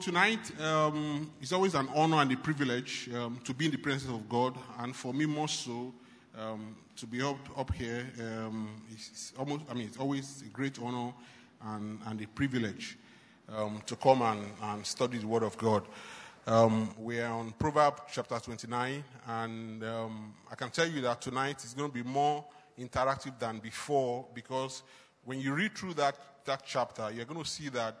tonight, um, it's always an honor and a privilege um, to be in the presence of God, and for me more so, um, to be up, up here. Um, it's almost, I mean, it's always a great honor and, and a privilege um, to come and, and study the Word of God. Um, we are on Proverbs chapter 29, and I can tell you that tonight is going to be more interactive than before because when you read through that, that chapter, you're going to see that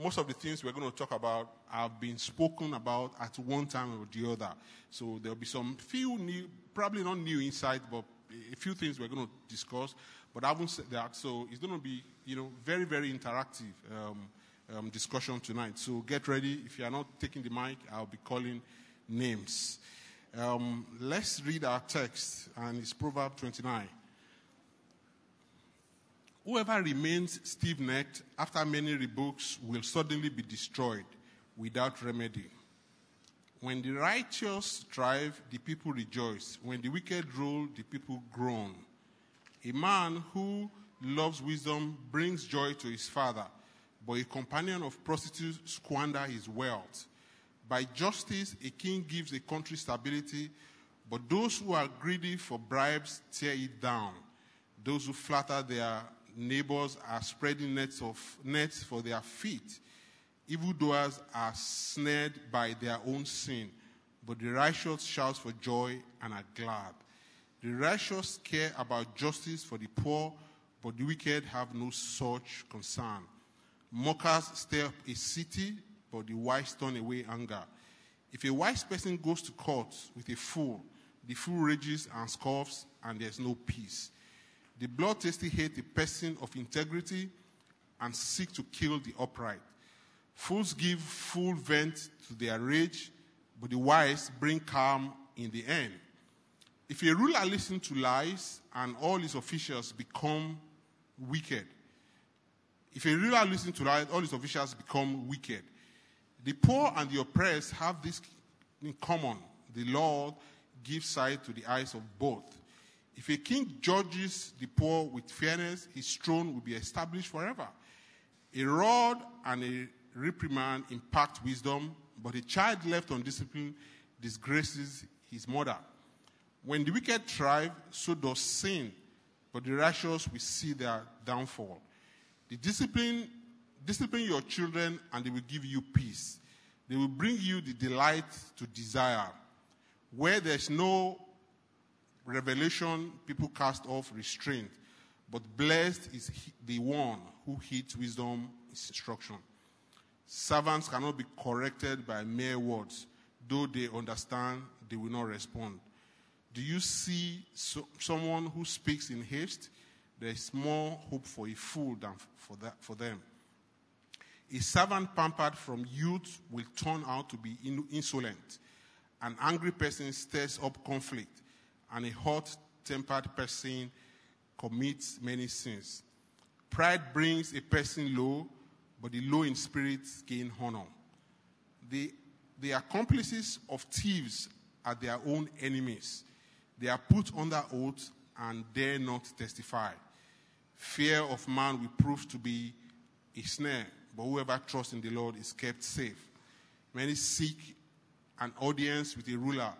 most of the things we're going to talk about have been spoken about at one time or the other. So there'll be some few new, probably not new insight, but a few things we're going to discuss. But I haven't said that, so it's going to be, you know, very, very interactive um, um, discussion tonight. So get ready. If you are not taking the mic, I'll be calling names. Um, let's read our text, and it's Proverbs 29. Whoever remains stiff necked after many rebukes will suddenly be destroyed without remedy. When the righteous thrive, the people rejoice. When the wicked rule, the people groan. A man who loves wisdom brings joy to his father, but a companion of prostitutes squander his wealth. By justice, a king gives a country stability, but those who are greedy for bribes tear it down. Those who flatter their neighbors are spreading nets of nets for their feet. Evildoers are snared by their own sin, but the righteous shout for joy and are glad. The righteous care about justice for the poor, but the wicked have no such concern. Mockers stir up a city, but the wise turn away anger. If a wise person goes to court with a fool, the fool rages and scoffs, and there's no peace. The bloodthirsty hate a person of integrity and seek to kill the upright. Fools give full vent to their rage, but the wise bring calm in the end. If a ruler listens to lies and all his officials become wicked, if a ruler listens to lies, all his officials become wicked. The poor and the oppressed have this in common. The Lord gives sight to the eyes of both. If a king judges the poor with fairness, his throne will be established forever. A rod and a reprimand impact wisdom, but a child left undisciplined disgraces his mother. When the wicked thrive, so does sin, but the righteous will see their downfall. The discipline, discipline your children, and they will give you peace. They will bring you the delight to desire. Where there's no revelation, people cast off restraint. But blessed is the one who heeds wisdom instruction. Servants cannot be corrected by mere words. Though they understand, they will not respond. Do you see so, someone who speaks in haste? There is more hope for a fool than for, that, for them. A servant pampered from youth will turn out to be insolent. An angry person stirs up conflict and a hot tempered person commits many sins. Pride brings a person low, but the low in spirit gain honor. The, the accomplices of thieves are their own enemies. They are put under oath and dare not testify. Fear of man will prove to be a snare, but whoever trusts in the Lord is kept safe. Many seek an audience with a ruler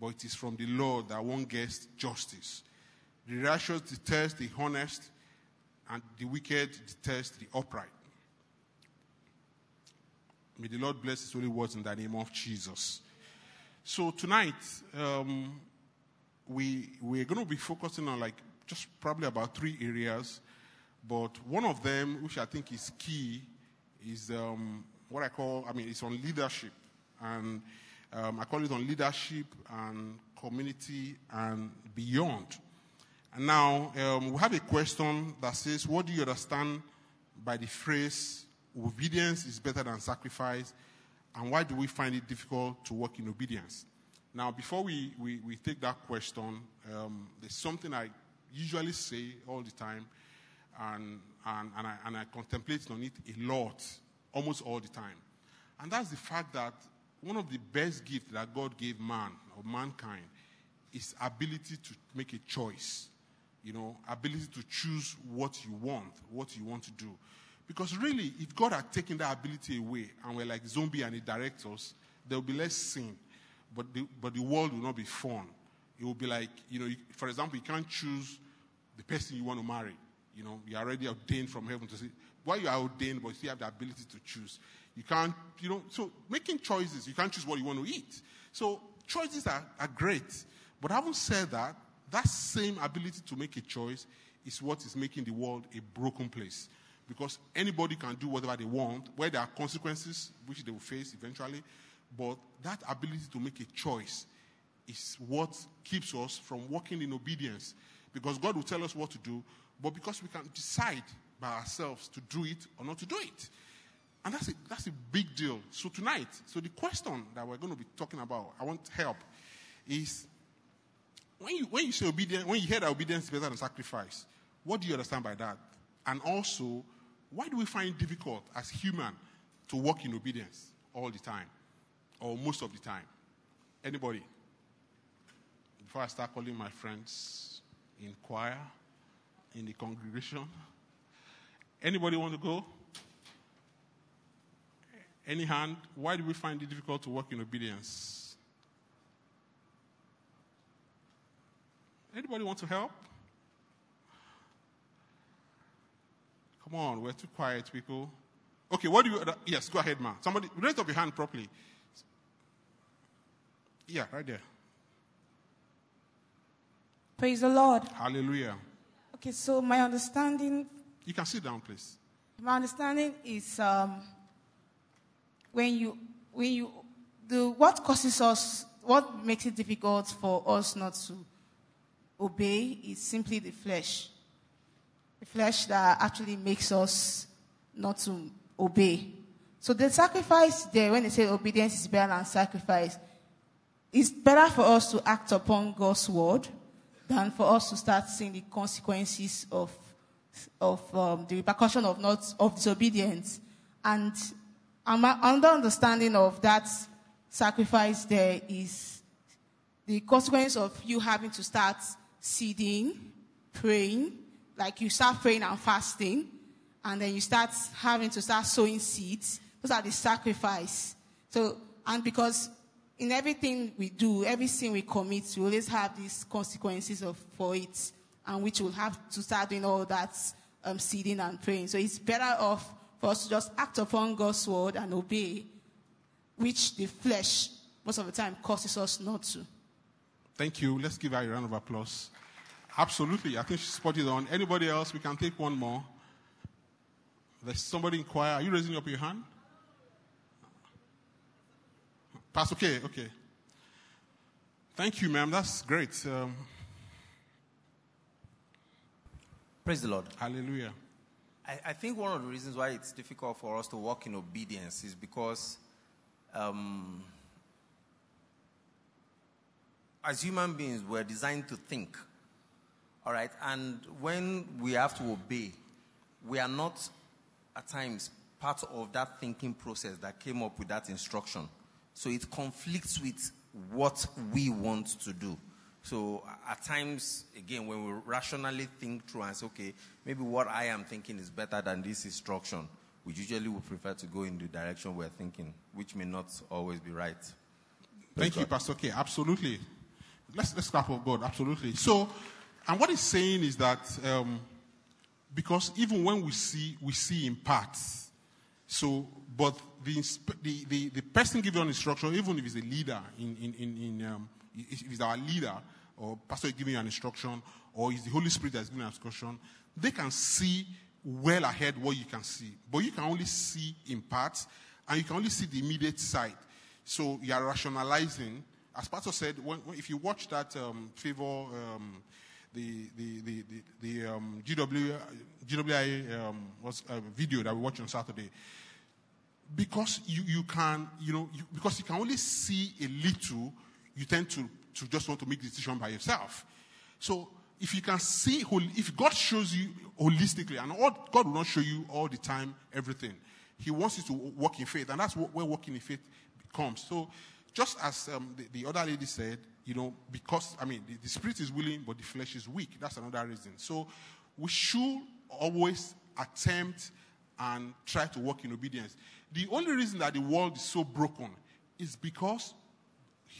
but it is from the Lord that one gets justice. The righteous detest the honest, and the wicked detest the upright. May the Lord bless His holy words in the name of Jesus. So tonight, um, we we're going to be focusing on like just probably about three areas, but one of them, which I think is key, is um, what I call I mean it's on leadership and um, I call it on leadership and community and beyond. And now um, we have a question that says, What do you understand by the phrase, obedience is better than sacrifice? And why do we find it difficult to work in obedience? Now, before we, we, we take that question, um, there's something I usually say all the time, and, and, and, I, and I contemplate on it a lot, almost all the time. And that's the fact that one of the best gifts that God gave man or mankind is ability to make a choice. You know, ability to choose what you want, what you want to do. Because really, if God had taken that ability away and we're like zombie and He directs us, there will be less sin, but the, but the world will not be fun. It will be like, you know, for example, you can't choose the person you want to marry. You know, you're already ordained from heaven to see. Why you are ordained, but you still have the ability to choose. You can't, you know, so making choices, you can't choose what you want to eat. So choices are, are great. But having said that, that same ability to make a choice is what is making the world a broken place. Because anybody can do whatever they want, where there are consequences, which they will face eventually. But that ability to make a choice is what keeps us from walking in obedience. Because God will tell us what to do, but because we can decide by ourselves to do it or not to do it. And that's a, that's a big deal. So tonight, so the question that we're going to be talking about, I want help, is when you, when you say obedience, when you hear that obedience is better than sacrifice, what do you understand by that? And also, why do we find it difficult as human to walk in obedience all the time or most of the time? Anybody? Before I start calling my friends in choir, in the congregation, anybody want to go? Any hand? Why do we find it difficult to walk in obedience? Anybody want to help? Come on, we're too quiet, people. Okay, what do you? Yes, go ahead, ma. Somebody raise up your hand properly. Yeah, right there. Praise the Lord. Hallelujah. Okay, so my understanding. You can sit down, please. My understanding is um, when you when you the what causes us what makes it difficult for us not to obey is simply the flesh the flesh that actually makes us not to obey. So the sacrifice there, when they say obedience is better than sacrifice, it's better for us to act upon God's word than for us to start seeing the consequences of of um, the repercussion of not of disobedience. And another understanding of that sacrifice there is the consequence of you having to start seeding, praying, like you start praying and fasting, and then you start having to start sowing seeds. Those are the sacrifice. So, and because in everything we do, every sin we commit, we always have these consequences of, for it, and which we'll have to start doing all that um, seeding and praying. So it's better off for us to just act upon God's word and obey, which the flesh most of the time causes us not to. Thank you. Let's give her a round of applause. Absolutely. I think she's spotted on. Anybody else? We can take one more. There's somebody in choir. Are you raising up your hand? Pass. Okay, okay. Thank you, ma'am. That's great. Um, Praise the Lord. hallelujah. I, I, think one of the reasons why it's difficult for us to walk in obedience is because um, as human beings, we're designed to think. All right. And when we have to obey, we are not at times part of that thinking process that came up with that instruction. So it conflicts with what we want to do. So at times, again, when we rationally think through and say, okay, maybe what I am thinking is better than this instruction, we usually would prefer to go in the direction we're thinking, which may not always be right. Thank you, Pastor K. Absolutely. Let's, let's clap for God. Absolutely. So, and what he's saying is that um, because even when we see, we see in parts. So, but the, the, the, the person giving an instruction, even if he's a leader, in, in, in, in um, if he's our leader, or pastor is giving you an instruction, or it's the Holy Spirit that's giving an instruction, they can see well ahead what you can see. But you can only see in parts, and you can only see the immediate side. So you are rationalizing. As Pastor said, when, when, if you watch that um, favor um, the the the the, the um, GW, GWI um, was a video that we watched on Saturday. Because you, you can, you know, you, because you can only see a little, you tend to, to just want to make decision by yourself. So if you can see, if God shows you holistically, and God will not show you all the time everything. He wants you to walk in faith, and that's where walking in faith comes. So just as um, the, the other lady said, you know, because, I mean, the, the spirit is willing, but the flesh is weak. That's another reason. So we should always attempt and try to walk in obedience. The only reason that the world is so broken is because,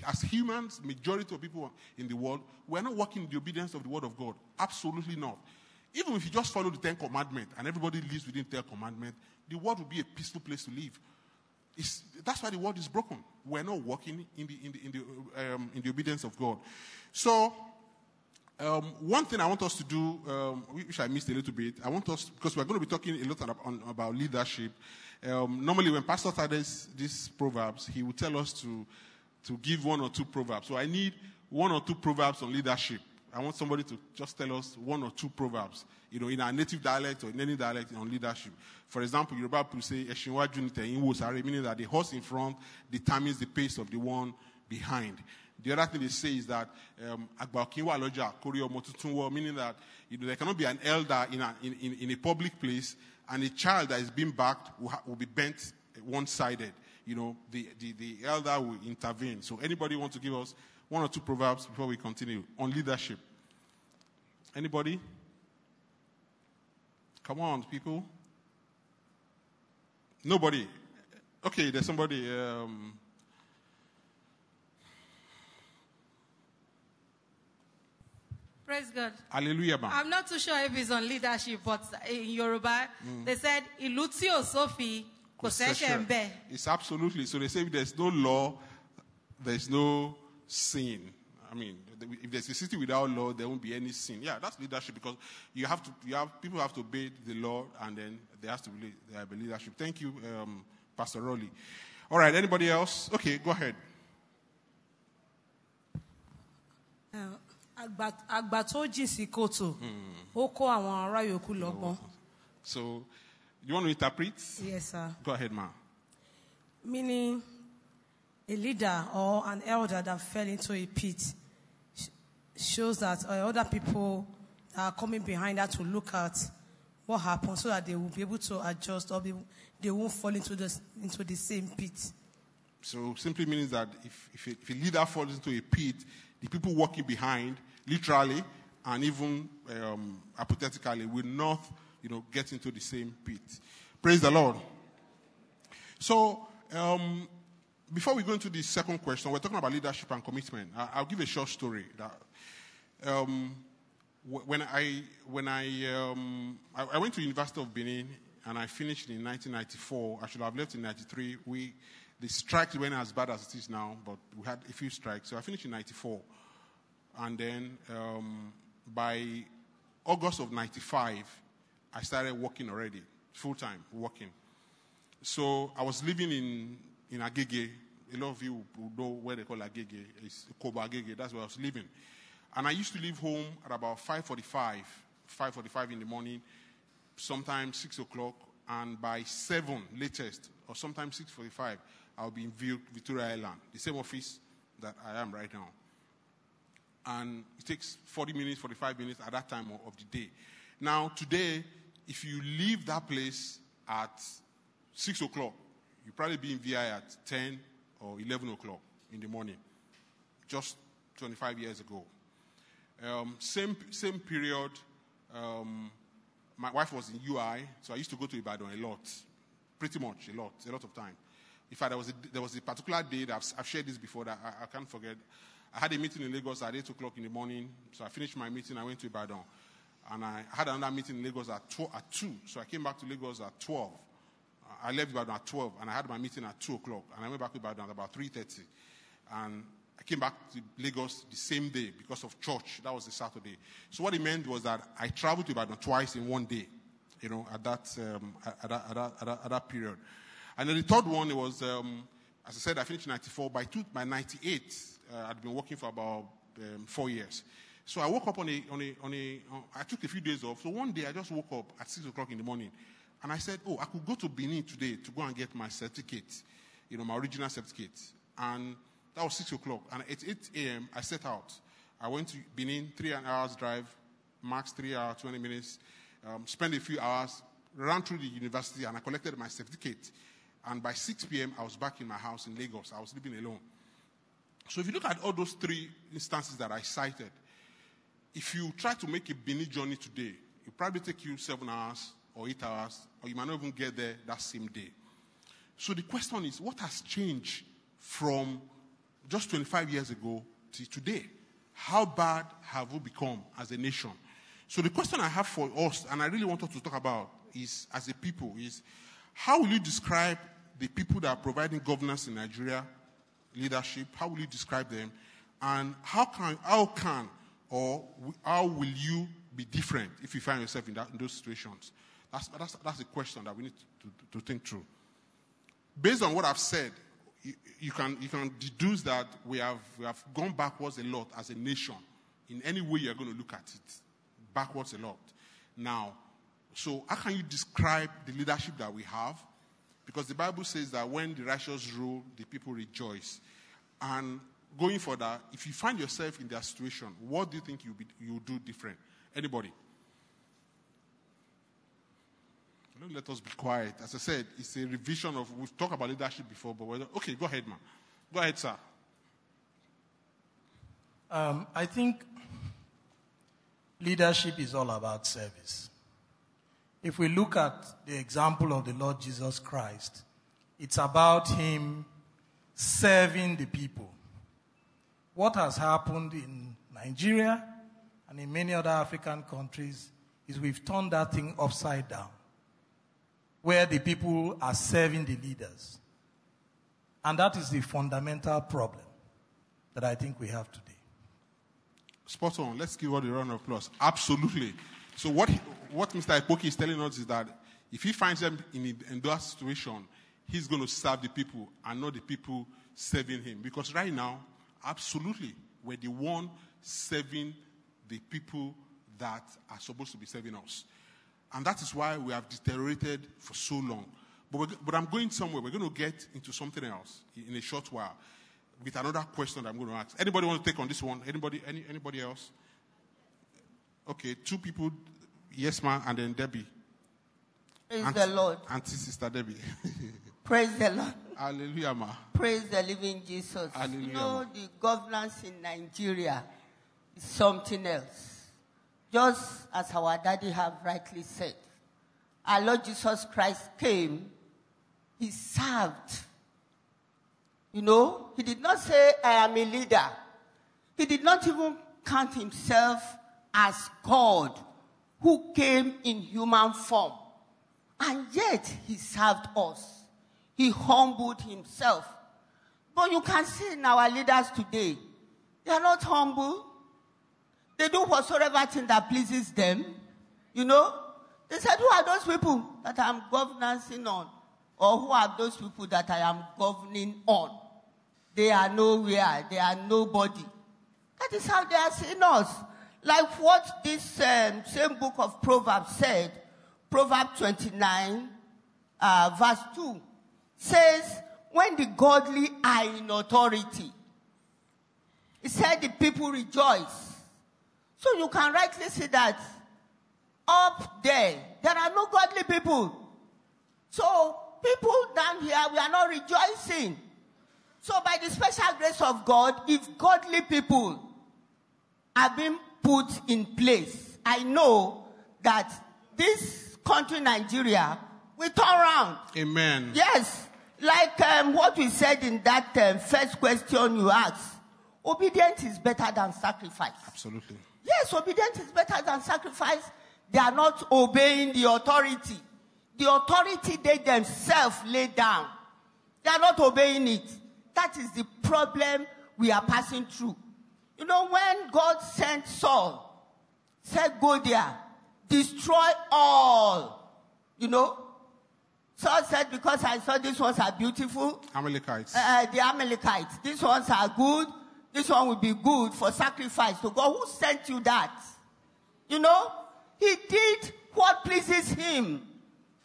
as humans, majority of people in the world, we're not walking in the obedience of the word of God. Absolutely not. Even if you just follow the Ten Commandments and everybody lives within Ten Commandments, the world will be a peaceful place to live. It's, that's why the world is broken. We're not walking in the, in the, in the, um, in the obedience of God. So, um, one thing I want us to do, um, which I missed a little bit, I want us, because we're going to be talking a lot about, on, about leadership. Um, normally, when Pastor starts these proverbs, he will tell us to, to give one or two proverbs. So I need one or two proverbs on leadership. I want somebody to just tell us one or two proverbs, you know, in our native dialect or in any dialect on leadership. For example, Yoruba people say, meaning that the horse in front determines the pace of the one behind. The other thing they say is that um, meaning that you know, there cannot be an elder in a, in, in, in a public place and a child that is being backed will, ha- will be bent one sided. You know, the, the, the elder will intervene. So, anybody want to give us one or two proverbs before we continue on leadership? Anybody? Come on, people. Nobody. Okay, there's somebody. Um, Praise God. hallelujah, man. I'm not too sure if it's on leadership, but in Yoruba, they said, Ìlú tí ò sófin kò ṣẹ̀ṣẹ̀ ń bẹ̀. It's absolutely. So they say if there's no law, there's no sin. I mean, if there's a city without law, there won't be any sin. Yeah, that's leadership because you have to, you have, people have to obey the law and then there has to be, there be leadership. Thank you, um, Pastor Rowley. All right, anybody else? Okay, go ahead. àgbà àgbà tó jìn sí kòtò ó kó àwọn ará yòókù lọ́gbọ́n. So, you want to interpret? yes sir. Go ahead, ma. meaning a leader or an elder that fell into a pit shows that uh, other people are coming behind that to look at what happened so that they will be able to adjust or be, they won't fall into the, into the same pit. So simply means that if, if, a, if a leader falls into a pit, the people walking behind, literally and even um, hypothetically, will not, you know, get into the same pit. Praise the Lord. So um, before we go into the second question, we're talking about leadership and commitment. I, I'll give a short story. That, um, when I when I, um, I I went to University of Benin and I finished in 1994. I should have left in 93. We the strikes weren't as bad as it is now, but we had a few strikes. So I finished in 94, and then um, by August of 95, I started working already, full time working. So I was living in, in Agege. A lot of you know where they call Agege. It's Kobo Agege. That's where I was living. And I used to leave home at about 5.45, 5.45 in the morning, sometimes 6 o'clock, and by 7 latest, or sometimes 6.45, I'll be in Vi- Victoria Island, the same office that I am right now. And it takes 40 minutes, 45 minutes at that time of the day. Now, today, if you leave that place at 6 o'clock, you probably be in VI at 10 or 11 o'clock in the morning, just 25 years ago. Um, same, same period, um, my wife was in UI, so I used to go to Ibadan a lot, pretty much a lot, a lot of time. In fact, there was a, there was a particular day that I've, I've shared this before that I, I can't forget. I had a meeting in Lagos at 8 o'clock in the morning, so I finished my meeting, I went to Ibadan. And I had another meeting in Lagos at, 12, at 2, so I came back to Lagos at 12. I left Ibadan at 12, and I had my meeting at 2 o'clock, and I went back to Ibadan at about 3.30. And I came back to Lagos the same day because of church. That was the Saturday. So what it meant was that I traveled to Ibadan twice in one day, you know, at that, um, at, at, that, at, that, at, that, at that period. And then the third one it was, um, as I said, I finished in 94. By, two, by 98, uh, I'd been working for about um, four years. So I woke up on a, on a, on a I took a few days off. So one day I just woke up at 6 o'clock in the morning. And I said, oh, I could go to Benin today to go and get my certificate, you know, my original certificate. And that was 6 o'clock. And at 8 a.m., I set out. I went to Benin, three hours drive, max three hours, 20 minutes, um, spent a few hours, ran through the university, and I collected my certificate. And by 6 p.m., I was back in my house in Lagos. I was living alone. So if you look at all those three instances that I cited, if you try to make a Benin journey today, it probably take you seven hours or eight hours, or you might not even get there that same day. So the question is, what has changed from just 25 years ago to today? How bad have we become as a nation? So the question I have for us, and I really wanted to talk about, is as a people, is how will you describe the people that are providing governance in Nigeria, leadership? How will you describe them? And how can, how can, or how will you be different if you find yourself in, that, in those situations? That's, that's, that's a question that we need to, to, to think through. Based on what I've said, you, you, can, you can deduce that we have, we have gone backwards a lot as a nation. In any way you're going to look at it, backwards a lot. Now, so how can you describe the leadership that we have? Because the Bible says that when the righteous rule, the people rejoice. And going for that, if you find yourself in that situation, what do you think you'll, you'll do different? Anybody? Don't let us be quiet. As I said, it's a revision of, we've talked about leadership before, but we're, okay, go ahead, man. Go ahead, sir. Um, I think leadership is all about service. If we look at the example of the Lord Jesus Christ, it's about him serving the people. What has happened in Nigeria and in many other African countries is we've turned that thing upside down, where the people are serving the leaders. And that is the fundamental problem that I think we have today. Spot on. Let's give all the round of applause. Absolutely. So what, what Mr. Epoki is telling us is that if he finds them in, in that situation, he's going to serve the people and not the people serving him. Because right now, absolutely, we're the one serving the people that are supposed to be serving us. And that is why we have deteriorated for so long. But, but I'm going somewhere. We're going to get into something else in a short while with another question that I'm going to ask. Anybody want to take on this one? Anybody? Any, anybody else? Okay, two people. Yes, ma'am, and then Debbie. Praise Auntie- the Lord. Auntie Sister Debbie. Praise the Lord. Hallelujah, ma. Praise the living Jesus. Hallelujah. You know, the governance in Nigeria is something else. Just as our daddy have rightly said, our Lord Jesus Christ came, he served. You know, he did not say, I am a leader. He did not even count himself as God who came in human form. And yet he served us. He humbled himself. But you can see in our leaders today, they are not humble. They do whatsoever thing that pleases them. You know? They said, Who are those people that I'm governing on? Or who are those people that I am governing on? They are nowhere. They are nobody. That is how they are seeing us. Like what this um, same book of Proverbs said, Proverbs 29, uh, verse 2, says, When the godly are in authority, it said the people rejoice. So you can rightly see that up there, there are no godly people. So people down here, we are not rejoicing. So by the special grace of God, if godly people are being put in place, I know that this country, Nigeria, will turn around. Amen. Yes, like um, what we said in that um, first question you asked, obedience is better than sacrifice. Absolutely. Yes, obedience is better than sacrifice. They are not obeying the authority. The authority they themselves lay down. They are not obeying it. That is the problem we are passing through. You know, when God sent Saul, said, Go there, destroy all. You know, Saul said, Because I saw these ones are beautiful, Amalekites. uh, the Amalekites. These ones are good. This one will be good for sacrifice to God. Who sent you that? You know, he did what pleases him,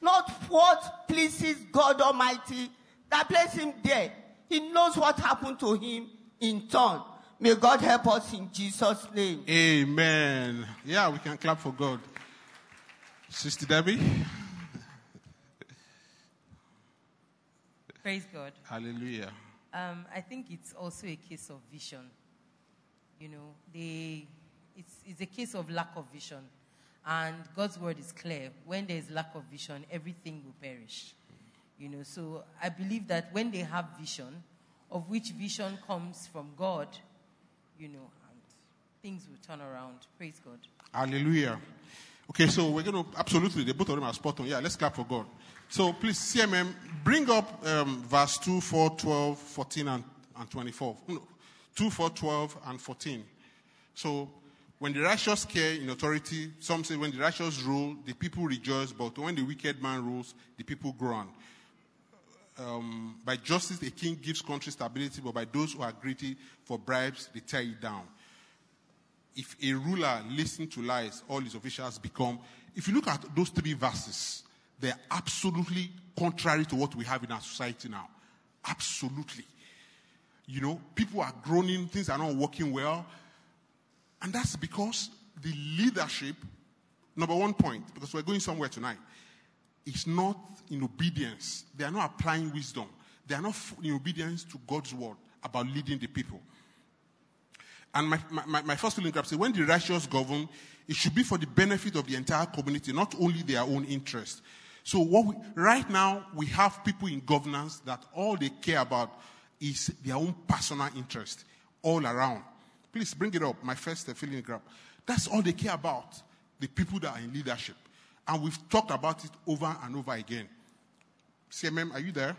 not what pleases God Almighty that placed him there. He knows what happened to him in turn. May God help us in Jesus' name. Amen. Yeah, we can clap for God. Sister Debbie. Praise God. Hallelujah. Um, I think it's also a case of vision. You know, they, it's, it's a case of lack of vision. And God's word is clear. When there is lack of vision, everything will perish. You know, so I believe that when they have vision, of which vision comes from God, you know, and things will turn around. Praise God. Hallelujah. Okay, so we're going to, absolutely, the both of them are spot on. Yeah, let's clap for God. So please, CMM, bring up um, verse 2, 4, 12, 14, and, and 24. No, 2, 4, 12, and 14. So when the righteous care in authority, some say when the righteous rule, the people rejoice, but when the wicked man rules, the people groan. Um, by justice, a king gives country stability, but by those who are greedy for bribes, they tear it down. If a ruler listens to lies, all his officials become. If you look at those three verses, they're absolutely contrary to what we have in our society now. Absolutely. You know, people are groaning, things are not working well. And that's because the leadership, number one point, because we're going somewhere tonight, is not in obedience. They are not applying wisdom. They are not in obedience to God's word about leading the people. And my, my, my first feeling grab when the righteous govern, it should be for the benefit of the entire community, not only their own interest. So what we, right now, we have people in governance that all they care about is their own personal interest all around. Please bring it up. My first feeling grab. That's all they care about. The people that are in leadership. And we've talked about it over and over again. CMM, are you there?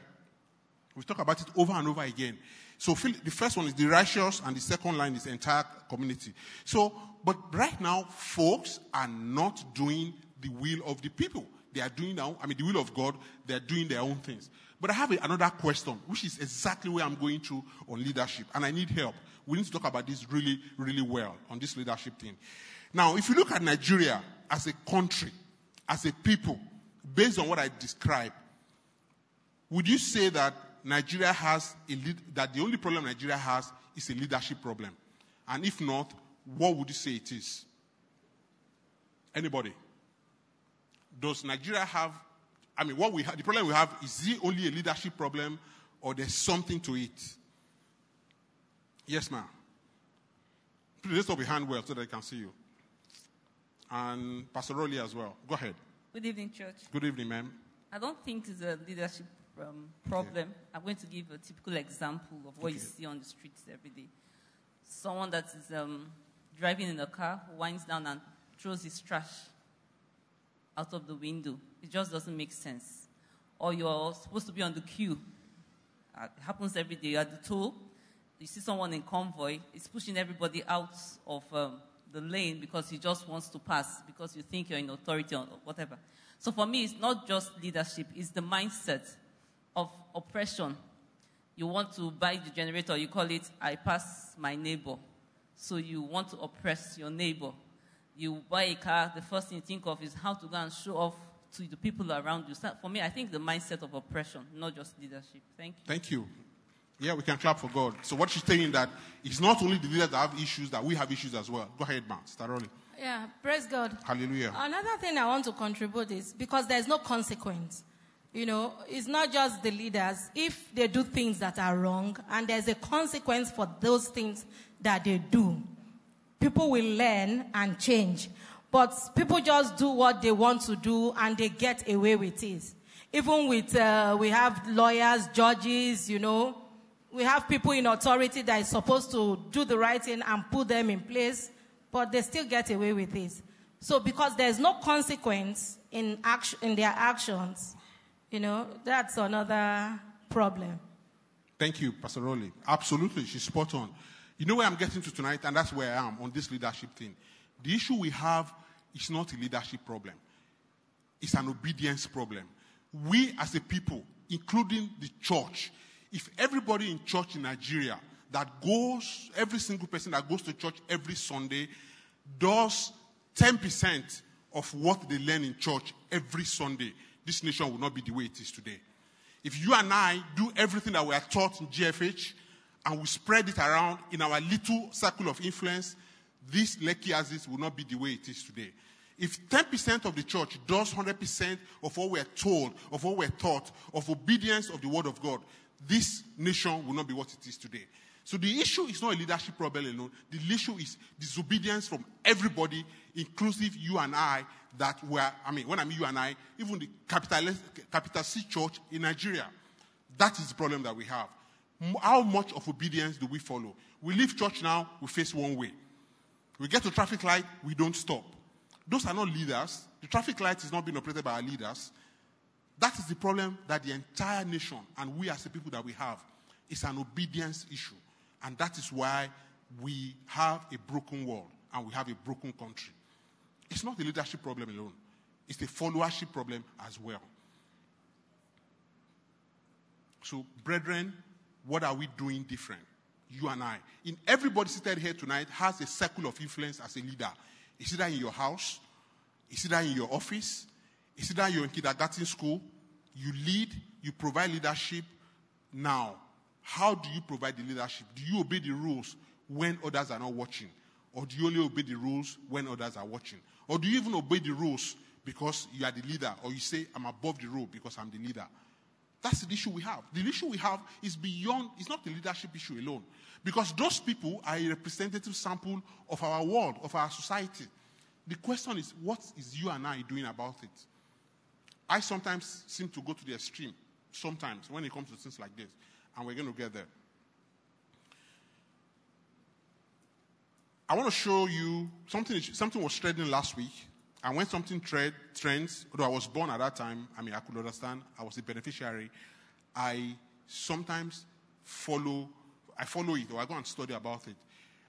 We've talked about it over and over again. So the first one is the righteous, and the second line is entire community. So, but right now, folks are not doing the will of the people. They are doing their own, I mean, the will of God, they are doing their own things. But I have another question, which is exactly where I'm going to on leadership, and I need help. We need to talk about this really, really well on this leadership thing. Now, if you look at Nigeria as a country, as a people, based on what I described, would you say that Nigeria has a lead, that the only problem Nigeria has is a leadership problem? And if not, what would you say it is? Anybody? Does Nigeria have, I mean, what we have, the problem we have, is it only a leadership problem or there's something to it? Yes, ma'am. Please lift up your hand well so that I can see you. And Pastor Rolly as well. Go ahead. Good evening, church. Good evening, ma'am. I don't think it's a leadership um, problem. Okay. I'm going to give a typical example of what okay. you see on the streets every day. Someone that is um, driving in a car winds down and throws his trash out of the window. It just doesn't make sense. Or you're supposed to be on the queue. Uh, it happens every day. At the toll. You see someone in convoy. It's pushing everybody out of um, the lane because he just wants to pass because you think you're in authority or whatever. So for me, it's not just leadership. It's the mindset of oppression. You want to buy the generator. You call it, I pass my neighbor. So you want to oppress your neighbor you buy a car, the first thing you think of is how to go and show off to the people around you. So for me, I think the mindset of oppression, not just leadership. Thank you. Thank you. Yeah, we can clap for God. So what she's saying that it's not only the leaders that have issues, that we have issues as well. Go ahead, man. Start rolling. Yeah, praise God. Hallelujah. Another thing I want to contribute is because there's no consequence. You know, it's not just the leaders. If they do things that are wrong and there's a consequence for those things that they do, people will learn and change. But people just do what they want to do and they get away with it. Even with, uh, we have lawyers, judges, you know, we have people in authority that is supposed to do the right thing and put them in place, but they still get away with it. So because there's no consequence in action, in their actions, you know, that's another problem. Thank you, Pastor Rowley. Absolutely, she's spot on. You know where I'm getting to tonight, and that's where I am on this leadership thing. The issue we have is not a leadership problem, it's an obedience problem. We as a people, including the church, if everybody in church in Nigeria that goes, every single person that goes to church every Sunday does 10% of what they learn in church every Sunday, this nation will not be the way it is today. If you and I do everything that we are taught in GFH, and we spread it around in our little circle of influence, this Lekki Aziz will not be the way it is today. If 10% of the church does 100% of what we're told, of what we're taught, of obedience of the word of God, this nation will not be what it is today. So the issue is not a leadership problem alone. The issue is disobedience from everybody, inclusive you and I, that were, I mean, when I mean you and I, even the capital, capital C church in Nigeria. That is the problem that we have. How much of obedience do we follow? We leave church now, we face one way. We get to traffic light, we don't stop. Those are not leaders. The traffic light is not being operated by our leaders. That is the problem that the entire nation and we as the people that we have is an obedience issue. And that is why we have a broken world and we have a broken country. It's not a leadership problem alone, it's a followership problem as well. So, brethren, what are we doing different? You and I. In everybody seated here tonight has a circle of influence as a leader. Is either in your house, is either in your office, is it either you're in kindergarten school, you lead, you provide leadership. Now, how do you provide the leadership? Do you obey the rules when others are not watching? Or do you only obey the rules when others are watching? Or do you even obey the rules because you are the leader? Or you say, I'm above the rule because I'm the leader? That's the issue we have. The issue we have is beyond, it's not the leadership issue alone. Because those people are a representative sample of our world, of our society. The question is, what is you and I doing about it? I sometimes seem to go to the extreme, sometimes, when it comes to things like this. And we're going to get there. I want to show you something, something was trending last week. And when something trend, trends, although I was born at that time, I mean, I could understand, I was a beneficiary. I sometimes follow, I follow it or I go and study about it.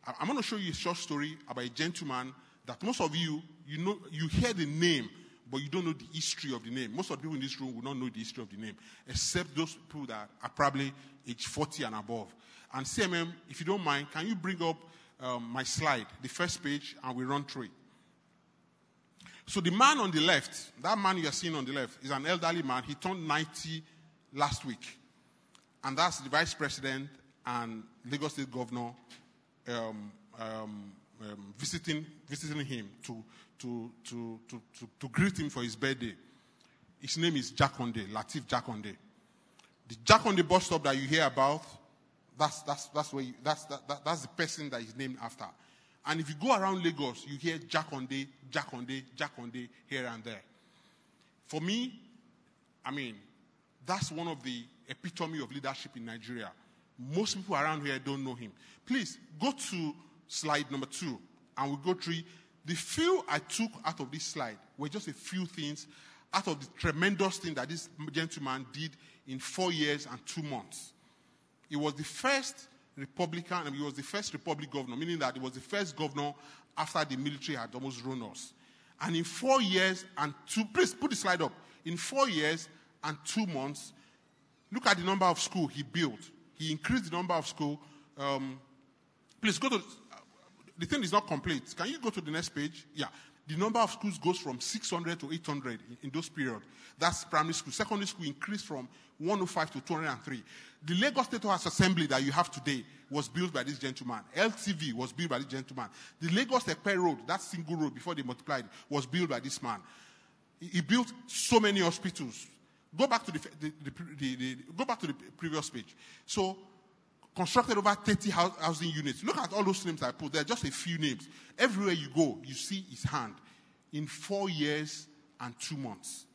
I- I'm going to show you a short story about a gentleman that most of you, you know, you hear the name, but you don't know the history of the name. Most of the people in this room will not know the history of the name, except those people that are probably age 40 and above. And CMM, if you don't mind, can you bring up um, my slide, the first page, and we run through it? So the man on the left, that man you are seeing on the left, is an elderly man. He turned 90 last week. And that's the vice president and Lagos State governor um, um, um, visiting, visiting him to, to, to, to, to, to greet him for his birthday. His name is Jakande, Lateef Jakande. The Jakande bus stop that you hear about, that's, that's, that's, where you, that's, that, that- that's the person that is named after. And if you go around Lagos, you hear Jakande, Jakande, Jakande here and there. For me, I mean, that's one of the epitome of leadership in Nigeria. Most people around here don't know him. Please go to slide number two, and we'll go through. The few I took out of this slide were just a few things out of the tremendous thing that this gentleman did in four years and two months. He was the first Republican, and he was the first Republic governor, meaning that he was the first governor after the military had almost run us. And in four years and two, please put the slide up. In four years and two months, look at the number of school he built. He increased the number of school. Um, please go to, the thing is not complete. Can you go to the next page? Yeah. The number of schools goes from 600 to 800 in, in those periods. That's primary school. Secondary school increased from 105 to 203. The Lagos State House Assembly that you have today was built by this gentleman. LTV was built by this gentleman. The Lagos Ekpe Road, that single road before they multiplied, was built by this man. He, he built so many hospitals. Go back to the, the, the, the go back to the previous page. So constructed over 30 housing units. Look at all those names I put. There just a few names. Everywhere you go, you see his hand in four years and two months.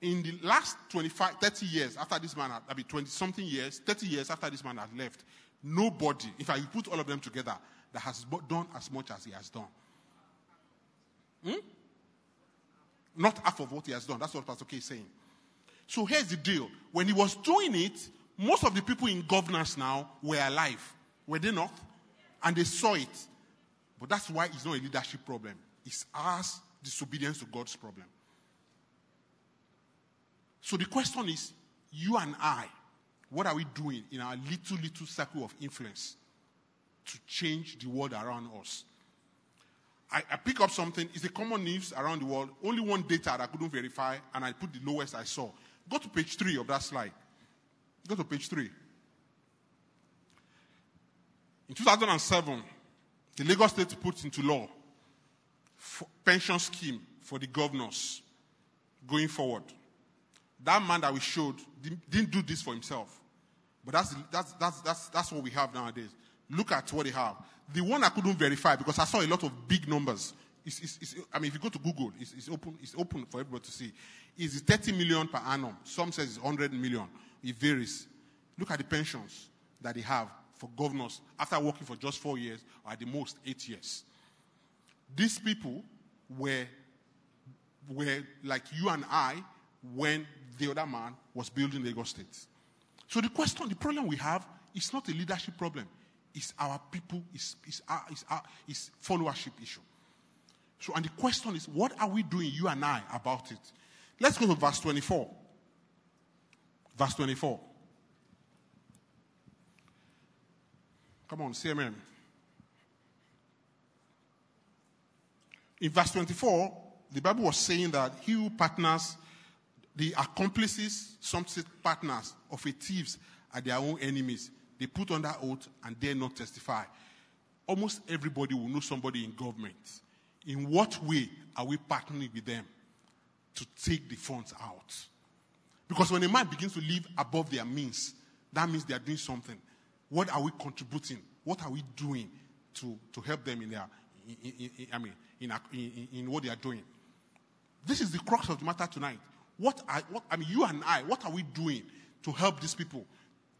In the last 25, 30 years after this man had, I mean 20 something years, 30 years after this man had left, nobody, in fact, you put all of them together, that has done as much as he has done. Hmm? Not half of what he has done. That's what Pastor K is saying. So here's the deal. When he was doing it, most of the people in governance now were alive. Were they not? And they saw it. But that's why it's not a leadership problem. It's us disobedience to God's problem. So the question is, you and I, what are we doing in our little, little circle of influence to change the world around us? I, I pick up something, it's a common news around the world. Only one data that I couldn't verify, and I put the lowest I saw. Go to page three of that slide. Go to page three. In 2007, the Lagos State put into law pension scheme for the governors going forward. That man that we showed didn't, do this for himself. But that's, that's, that's, that's, that's what we have nowadays. Look at what they have. The one I couldn't verify because I saw a lot of big numbers. It's, it's, it's, I mean, if you go to Google, it's, it's, open, it's open for everybody to see. Is 30 million per annum. Some says it's 100 million. It varies. Look at the pensions that they have for governors after working for just four years or at the most eight years. These people were, were like you and I when the other man was building Lagos State. So the question, the problem we have is not a leadership problem. It's our people, it's, it's, our, it's, our, it's followership issue. So, and the question is, what are we doing, you and I, about it? Let's go to verse 24. Verse 24. Come on, say amen. In verse 24, the Bible was saying that he who partners, the accomplices, some partners of a thieves are their own enemies. They put under oath and dare not testify. Almost everybody will know somebody in government. In what way are we partnering with them to take the funds out? Because when a man begins to live above their means, that means they are doing something. What are we contributing? What are we doing to, to help them in their, in, in, in, I mean, in, in, what they are doing? This is the crux of the matter tonight. What, are, what I mean, you and I, what are we doing to help these people?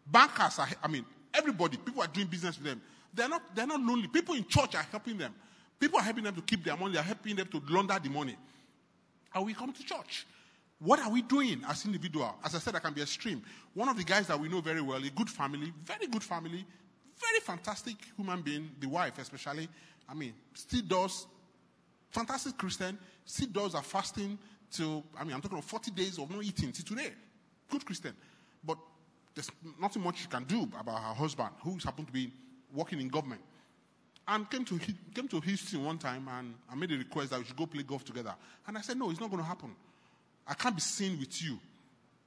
Bankers are, I mean, everybody, people are doing business with them. They're not, they're not lonely. People in church are helping them. People are helping them to keep their money. They're helping them to launder the money. And we come to church. What are we doing as individual? As I said, I can be extreme. One of the guys that we know very well, a good family, very good family, very fantastic human being, the wife especially. I mean, still does, fantastic Christian, still does a fasting till, I mean, I'm talking of 40 days of not eating till today. Good Christian. But there's nothing much she can do about her husband, who happened to be working in government. And came to, came to Houston one time and I made a request that we should go play golf together. And I said, no, it's not going to happen. I can't be seen with you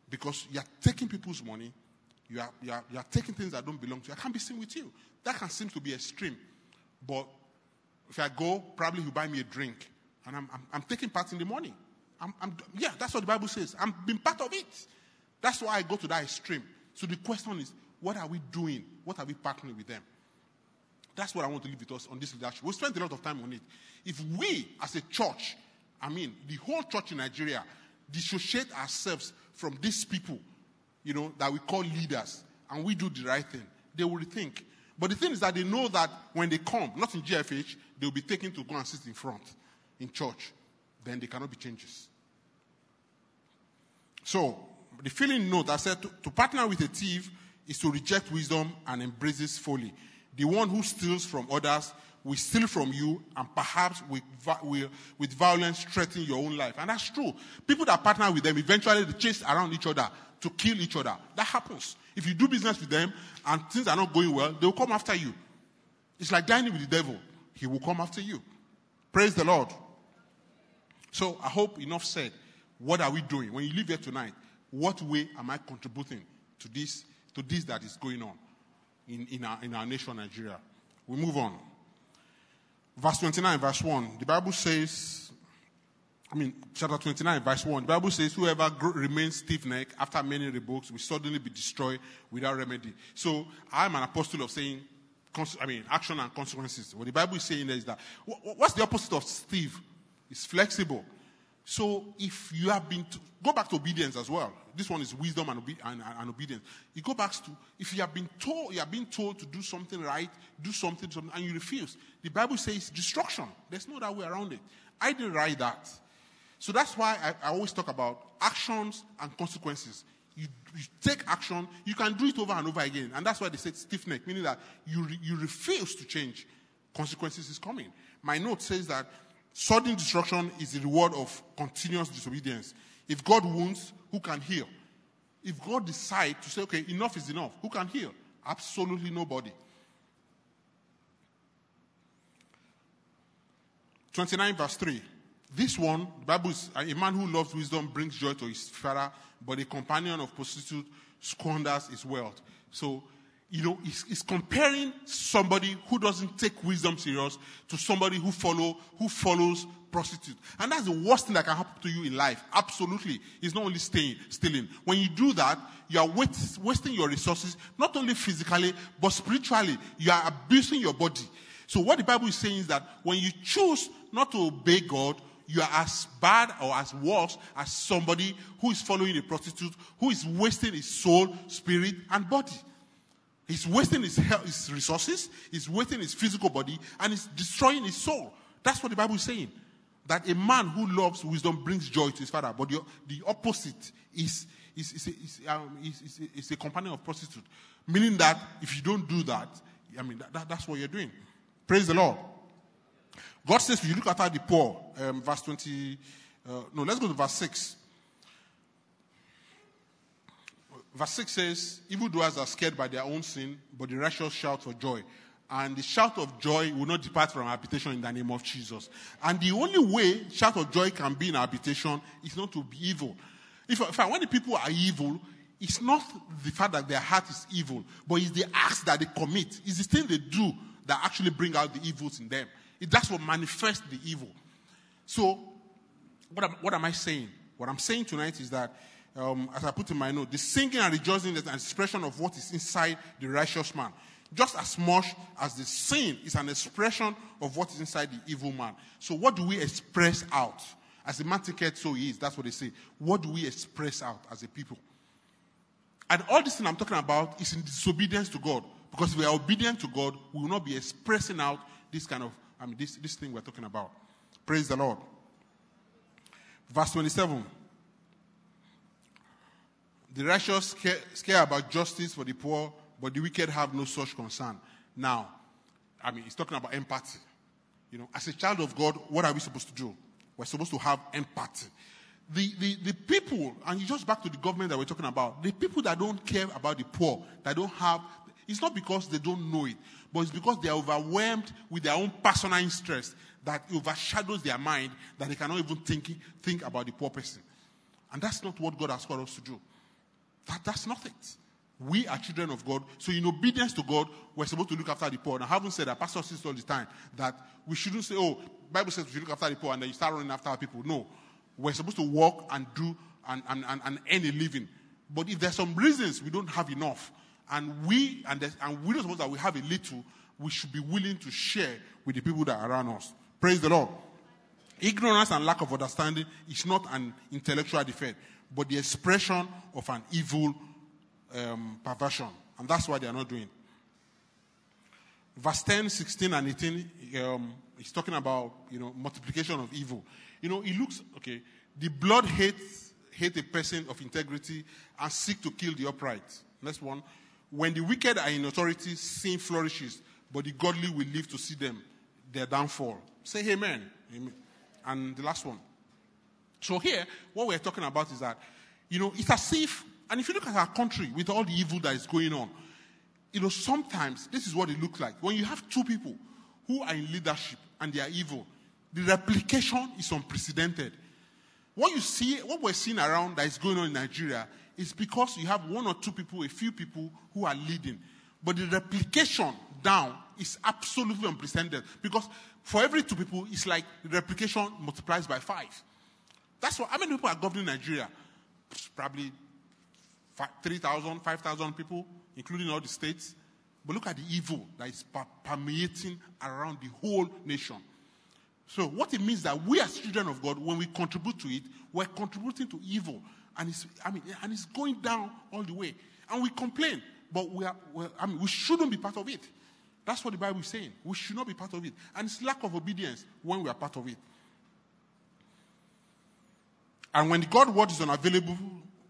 because you're taking people's money. You are, you, are, you are taking things that don't belong to you. I can't be seen with you. That can seem to be extreme. But if I go, probably he'll buy me a drink. And I'm, I'm, I'm taking part in the money. I'm, I'm, yeah, that's what the Bible says. I'm being part of it. That's why I go to that extreme. So the question is, what are we doing? What are we partnering with them? That's what I want to leave with us on this leadership. We spent a lot of time on it. If we, as a church, I mean, the whole church in Nigeria, dissociate ourselves from these people, you know, that we call leaders, and we do the right thing, they will rethink. But the thing is that they know that when they come, not in GFH, they will be taken to go and sit in front in church. Then there cannot be changes. So, the feeling note I said to, to partner with a thief is to reject wisdom and embrace folly. The one who steals from others will steal from you and perhaps with, with violence threaten your own life. And that's true. People that partner with them eventually they chase around each other to kill each other. That happens. If you do business with them and things are not going well, they will come after you. It's like dining with the devil. He will come after you. Praise the Lord. So I hope enough said. What are we doing? When you leave here tonight, what way am I contributing to this, to this that is going on in, in, our, in our nation, Nigeria? We move on. Verse 29, verse 1. The Bible says, I mean, chapter 29, verse 1. The Bible says, whoever remains stiff necked after many rebukes will suddenly be destroyed without remedy. So I'm an apostle of saying, I mean, action and consequences. What the Bible is saying is that, what's the opposite of stiff? It's flexible. So if you have been, to, go back to obedience as well. This one is wisdom and, obe- and, and, obedience. You go back to, if you have been told, you have been told to do something right, do something, something, and you refuse. The Bible says destruction. There's no other way around it. I didn't write that. So that's why I, I always talk about actions and consequences. You, you, take action, you can do it over and over again. And that's why they said stiff neck, meaning that you, re, you refuse to change. Consequences is coming. My note says that Sudden destruction is the reward of continuous disobedience. If God wounds, who can heal? If God decides to say, okay, enough is enough, who can heal? Absolutely nobody. 29 verse 3. This one, the Bible is, a man who loves wisdom brings joy to his father, but a companion of prostitute squanders his wealth. So you know, is, is comparing somebody who doesn't take wisdom serious to somebody who follow who follows prostitute. And that's the worst thing that can happen to you in life. Absolutely. It's not only staying, stealing. When you do that, you are wasting your resources, not only physically, but spiritually. You are abusing your body. So what the Bible is saying is that when you choose not to obey God, you are as bad or as worse as somebody who is following a prostitute, who is wasting his soul, spirit, and body. He's wasting his, health, his resources, he's wasting his physical body, and he's destroying his soul. That's what the Bible is saying. That a man who loves wisdom brings joy to his father, but the, the opposite is, is, is, is, um, is, is, a, companion of prostitute. Meaning that if you don't do that, I mean, that, that, that's what you're doing. Praise the Lord. God says, you look after the poor, um, verse 20, uh, no, let's go to verse 6. Verse 6 says, Evildoers are scared by their own sin, but the righteous shout for joy. And the shout of joy will not depart from habitation in the name of Jesus. And the only way shout of joy can be in habitation is not to be evil. If, if when the people are evil, it's not the fact that their heart is evil, but it's the acts that they commit. It's the thing they do that actually bring out the evils in them. It, that's what manifests the evil. So, what am, what am I saying? What I'm saying tonight is that um, as I put in my note, the singing and rejoicing is an expression of what is inside the righteous man. Just as much as the sin is an expression of what is inside the evil man. So, what do we express out? As the man ticket, so he is. That's what they say. What do we express out as a people? And all this thing I'm talking about is in disobedience to God. Because if we are obedient to God, we will not be expressing out this kind of, I mean, this, this thing we're talking about. Praise the Lord. Verse 27. The righteous care, care about justice for the poor, but the wicked have no such concern. Now, I mean, he's talking about empathy. You know, as a child of God, what are we supposed to do? We're supposed to have empathy. The, the, the people, and just back to the government that we're talking about, the people that don't care about the poor, that don't have, it's not because they don't know it, but it's because they're overwhelmed with their own personal interest that overshadows their mind that they cannot even think, think about the poor person. And that's not what God has called us to do. That, that's not it. We are children of God. So, in obedience to God, we're supposed to look after the poor. Now, I haven't said that. Pastor says all the time that we shouldn't say, oh, Bible says we should look after the poor and then you start running after people. No. We're supposed to work and do and, and, and, and earn a living. But if there's some reasons we don't have enough, and we and, and we don't suppose that we have a little, we should be willing to share with the people that are around us. Praise the Lord. Ignorance and lack of understanding is not an intellectual defect, but the expression of an evil um, perversion. And that's why they are not doing. Verse 10, 16, and 18, um, he's talking about, you know, multiplication of evil. You know, it looks, okay, the blood hates, hate a person of integrity and seek to kill the upright. Next one. When the wicked are in authority, sin flourishes, but the godly will live to see them, their downfall. Say amen. amen. And the last one. So here, what we're talking about is that, you know, it's as if, and if you look at our country with all the evil that is going on, you know, sometimes this is what it looks like. When you have two people who are in leadership and they are evil, the replication is unprecedented. What you see, what we're seeing around that is going on in Nigeria is because you have one or two people, a few people who are leading. But the replication down is absolutely unprecedented because for every two people, it's like the replication multiplies by five. That's what, how many people are governing Nigeria? Probably 3,000, 5,000 people, including all the states. But look at the evil that is permeating around the whole nation. So, what it means that we as children of God, when we contribute to it, we're contributing to evil. And it's, I mean, and it's going down all the way. And we complain, but we are, I mean, we shouldn't be part of it. That's what the Bible is saying. We should not be part of it. And it's lack of obedience when we are part of it. And when the God word is unavailable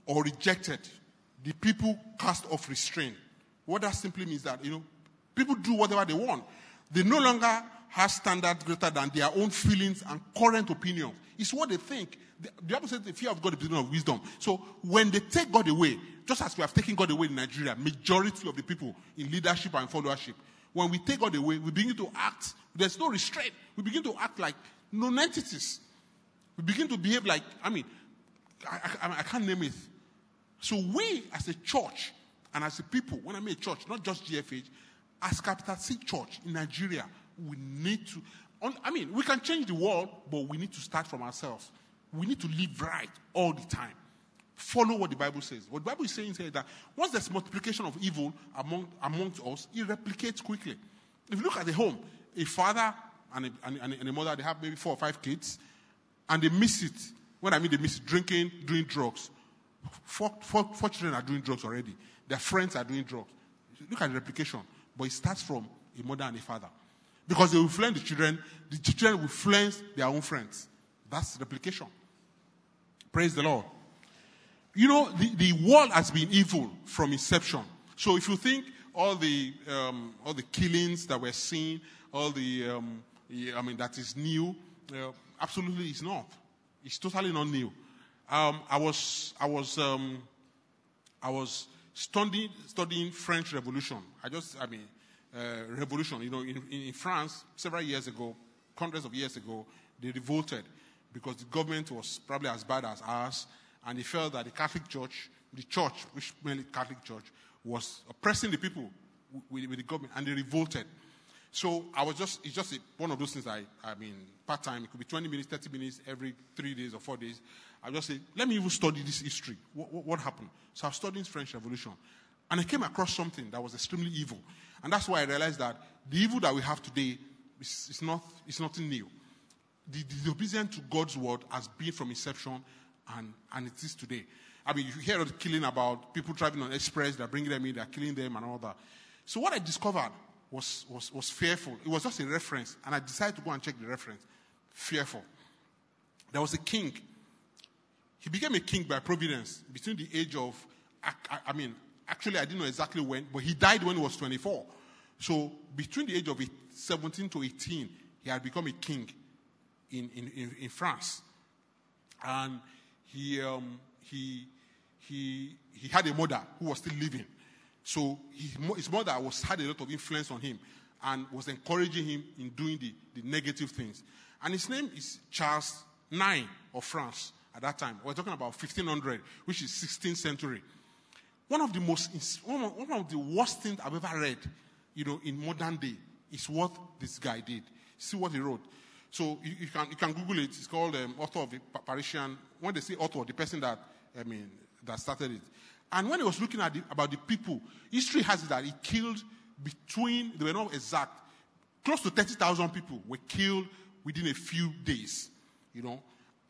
or rejected, the people cast off restraint. What that simply means that, you know, people do whatever they want. They no longer have standards greater than their own feelings and current opinions. It's what they think. The, Bible says the fear of God is the beginning of wisdom. So when they take God away, just as we have taken God away in Nigeria, majority of the people in leadership and followership, when we take God away, we begin to act. There's no restraint. We begin to act like non-entities. We begin to behave like, I mean, I, I, I can't name it. So we as a church And as a people, when I mean church, not just GFH, as Capital C Church in Nigeria, we need to. On, I mean, we can change the world, but we need to start from ourselves. We need to live right all the time. Follow what the Bible says. What the Bible is saying here is that once there's multiplication of evil among amongst us, it replicates quickly. If you look at the home, a father and a, and, and a mother, they have maybe four or five kids, and they miss it. When I mean they miss drinking, doing drugs. Four, four, four children are doing drugs already. Their friends are doing drugs. Look at the replication. But it starts from a mother and a father. Because they will influence the children, the children will influence their own friends. That's replication. Praise the Lord. You know, the, the world has been evil from inception. So if you think all the, um, all the killings that we're seeing, all the, um, I mean, that is new, uh, absolutely it's not. It's totally not new. Um, I was, I was, um, I was studying, studying French Revolution. I just, I mean, uh, revolution. You know, in, in France, several years ago, hundreds of years ago, they revolted because the government was probably as bad as ours, and they felt that the Catholic Church, the church, which mainly Catholic Church, was oppressing the people with, with the government, and they revolted. So I was just, it's just a, one of those things I, I mean, part time, it could be 20 minutes, 30 minutes every three days or four days. I just say, let me even study this history. What, what, what happened? So I was studying French Revolution. And I came across something that was extremely evil. And that's why I realized that the evil that we have today is, is not, is nothing new. The, disobedience to God's word has been from inception and, and it is today. I mean, you hear of killing about people driving on express, they're bringing them in, they're killing them and all that. So what I discovered was, was, was fearful. It was just a reference, and I decided to go and check the reference. Fearful. There was a king. He became a king by providence between the age of, I, I, mean, actually, I didn't know exactly when, but he died when he was 24. So between the age of 17 to 18, he had become a king in, in, in, in France. And he, um, he, he, he had a mother who was still living. So his, mother was, had a lot of influence on him and was encouraging him in doing the, the negative things. And his name is Charles IX of France at that time. We're talking about 1500, which is 16th century. One of the most, one of, one of the worst things I've ever read, you know, in modern day is what this guy did. See what he wrote. So you, you can, you can Google it. It's called um, Author of the Parisian. When they say author, the person that, I mean, that started it. And when he was looking at the, about the people, history has it that he killed between, they were not exact, close to 30,000 people were killed within a few days, you know.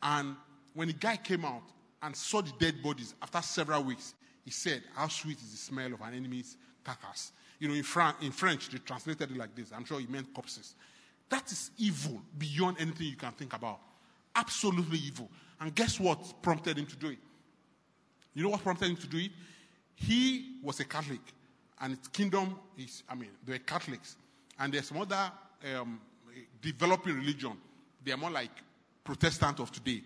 And when the guy came out and saw the dead bodies after several weeks, he said, How sweet is the smell of an enemy's carcass? You know, in, Fran- in French, they translated it like this. I'm sure he meant corpses. That is evil beyond anything you can think about. Absolutely evil. And guess what prompted him to do it? You know what prompted him to do it? He was a Catholic, and his kingdom is, I mean, they were Catholics. And there's some other um, developing religion. They are more like Protestant of today.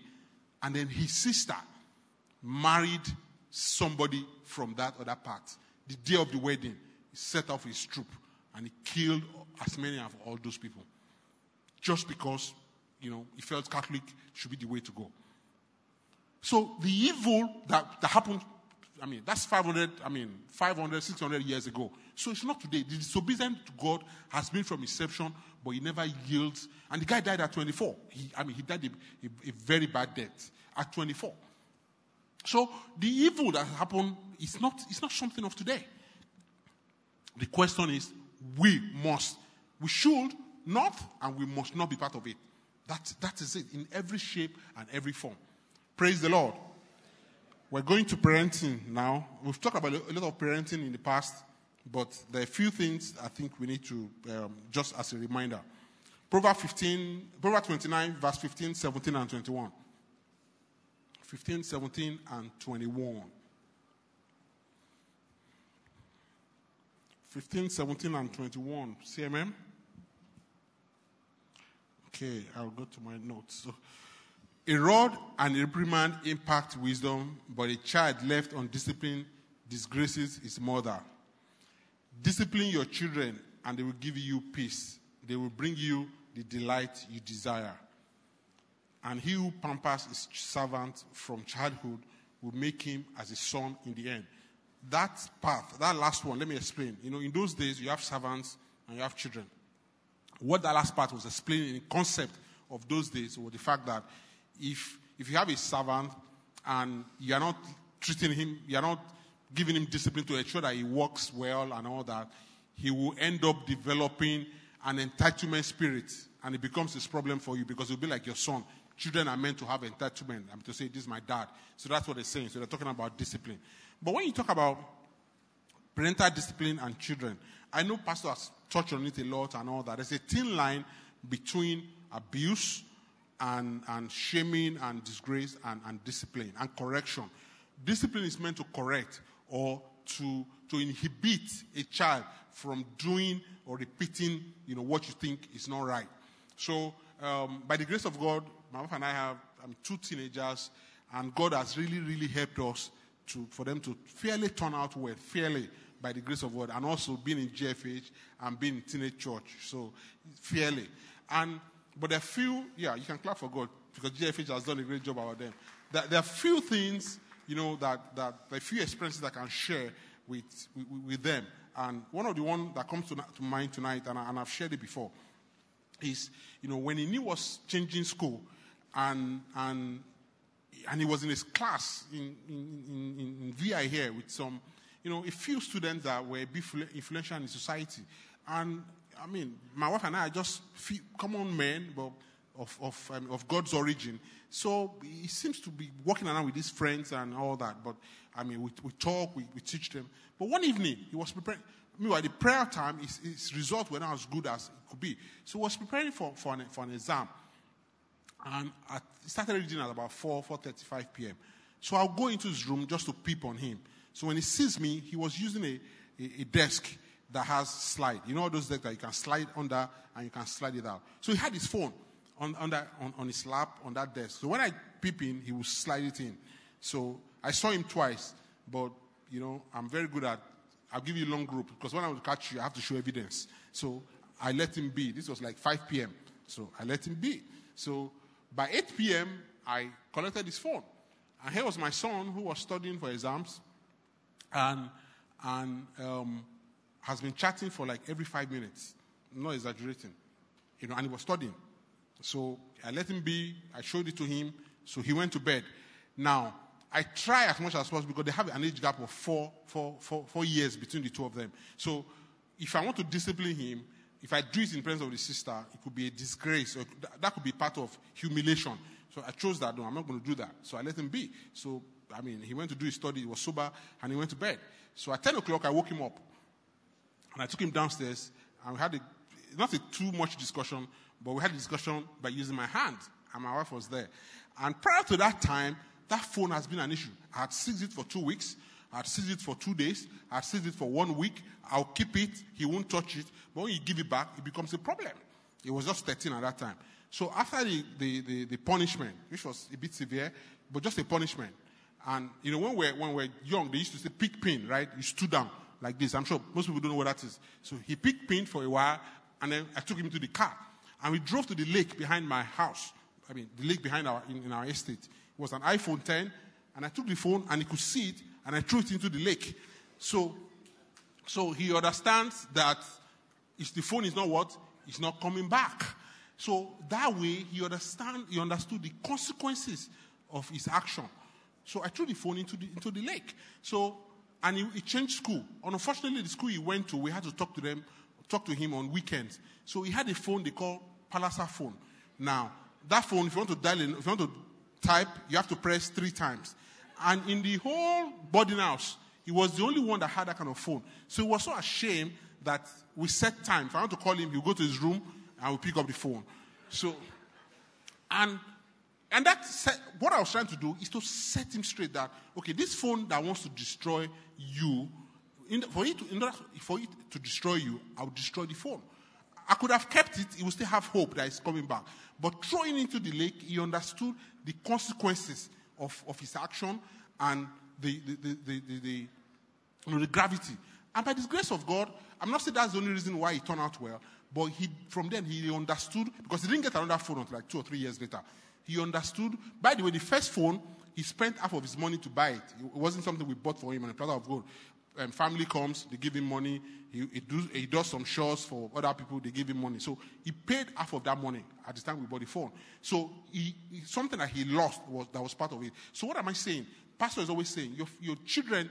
And then his sister married somebody from that other part. The day of the wedding, he set off his troop and he killed as many of all those people. Just because, you know, he felt Catholic should be the way to go. So the evil that, that happened, I mean, that's 500, I mean, 500, 600 years ago. So it's not today. The disobedience to God has been from inception, but he never yields. And the guy died at 24. He, I mean, he died a, a, a very bad death at 24. So the evil that happened is not, it's not something of today. The question is, we must, we should not, and we must not be part of it. That, that is it in every shape and every form. Praise the Lord. We're going to parenting now. We've talked about a lot of parenting in the past, but there are a few things I think we need to, um, just as a reminder. Proverbs 15, Proverbs 29, verse 15, 17, and 21. 15, 17, and 21. 15, 17, and 21. CMM? Okay, I'll go to my notes. So, a rod and a reprimand impact wisdom, but a child left undisciplined disgraces his mother. Discipline your children, and they will give you peace. They will bring you the delight you desire. And he who pampers his servant from childhood will make him as a son in the end. that path, that last one, let me explain. You know, in those days, you have servants and you have children. What that last part was explaining in concept of those days was the fact that if, if you have a servant and you are not treating him, you are not giving him discipline to ensure that he works well and all that, he will end up developing an entitlement spirit and it becomes this problem for you because it'll be like your son. Children are meant to have entitlement. I'm to say, this is my dad. So that's what they're saying. So they're talking about discipline. But when you talk about parental discipline and children, I know pastors touch on it a lot and all that. There's a thin line between abuse and, and shaming and disgrace and, and discipline and correction. Discipline is meant to correct or to, to inhibit a child from doing or repeating you know, what you think is not right. So, um, by the grace of God, my wife and I have um, two teenagers, and God has really, really helped us to, for them to fairly turn out well, fairly by the grace of God, and also being in GFH and being in teenage church. So, fairly. And, but there are few, yeah, you can clap for God because GFH has done a great job about them. There, are few things, you know, that, that, are few experiences I can share with, with, with them. And one of the ones that comes to, to mind tonight, and, I, and I've shared it before, is, you know, when he knew was changing school and, and, and he was in his class in, in, in, in VI here with some, you know, a few students that were influential in society. And I mean, my wife and I are just common men, but of, of, um, of God's origin. So he seems to be walking around with his friends and all that. But I mean, we, we talk, we, we teach them. But one evening, he was preparing. Meanwhile, the prayer time, his, his results were not as good as it could be. So he was preparing for, for, an, for an exam. And he started reading at about 4, 4.35 p.m. So I'll go into his room just to peep on him. So when he sees me, he was using a, a, a desk that has slide. You know those desks that you can slide under and you can slide it out. So he had his phone on, on, that, on, on his lap on that desk. So when I peep in, he would slide it in. So I saw him twice, but you know, I'm very good at I'll give you a long group because when I would catch you, I have to show evidence. So I let him be. This was like 5 p.m. So I let him be. So by 8 p.m., I collected his phone. And here was my son who was studying for exams and, and um, has been chatting for like every five minutes. Not exaggerating. You know, and he was studying. So I let him be. I showed it to him. So he went to bed. Now, I try as much as possible because they have an age gap of four, four, four, four years between the two of them. So if I want to discipline him, if I do it in presence of the sister, it could be a disgrace. Or that could be part of humiliation. So I chose that. No, I'm not going to do that. So I let him be. So, I mean, he went to do his study. He was sober and he went to bed. So at 10 o'clock, I woke him up. And I took him downstairs and we had a, not a too much discussion, but we had a discussion by using my hand. And my wife was there. And prior to that time, that phone has been an issue. I had seized it for two weeks. I had seized it for two days. I had seized it for one week. I'll keep it. He won't touch it. But when you give it back, it becomes a problem. It was just 13 at that time. So after the, the, the, the punishment, which was a bit severe, but just a punishment, and you know, when we're, when we're young, they used to say pick pin, right? You stood down like this. I'm sure most people don't know what that is. So he picked pin for a while, and then I took him to the car. And we drove to the lake behind my house. I mean, the lake behind our, in, in our estate It was an iPhone 10, and I took the phone and he could see it, and I threw it into the lake. So, so he understands that if the phone is not what, it's not coming back. So that way he understand, he understood the consequences of his action. So I threw the phone into the, into the lake. So, and he, he changed school. Unfortunately, the school he went to, we had to talk to them, talk to him on weekends. So he had a phone they call Palasa phone. Now, that phone, if you want to dial in, if you want to type, you have to press three times. And in the whole boarding house, he was the only one that had that kind of phone. So he was so ashamed that we set time. If I want to call him, he'll go to his room and we'll pick up the phone. So, and and that what I was trying to do is to set him straight that okay, this phone that wants to destroy you, in, for it to, order for it to destroy you, I would destroy the phone. I could have kept it; he would still have hope that it's coming back. But throwing into the lake, he understood the consequences of, of his action and the, the, the, the, the, you know, the gravity. And by the grace of God, I'm not saying that's the only reason why he turned out well, but he, from then he understood, because he didn't get another phone until like two or three years later. He understood. By the way, the first phone, he spent half of his money to buy it. It wasn't something we bought for him on a platter of gold. Um, family comes, they give him money. He, he, do, he does some shows for other people, they give him money. So he paid half of that money at the time we bought the phone. So he, he- something that he lost was that was part of it. So what am I saying? Pastor is always saying your, your children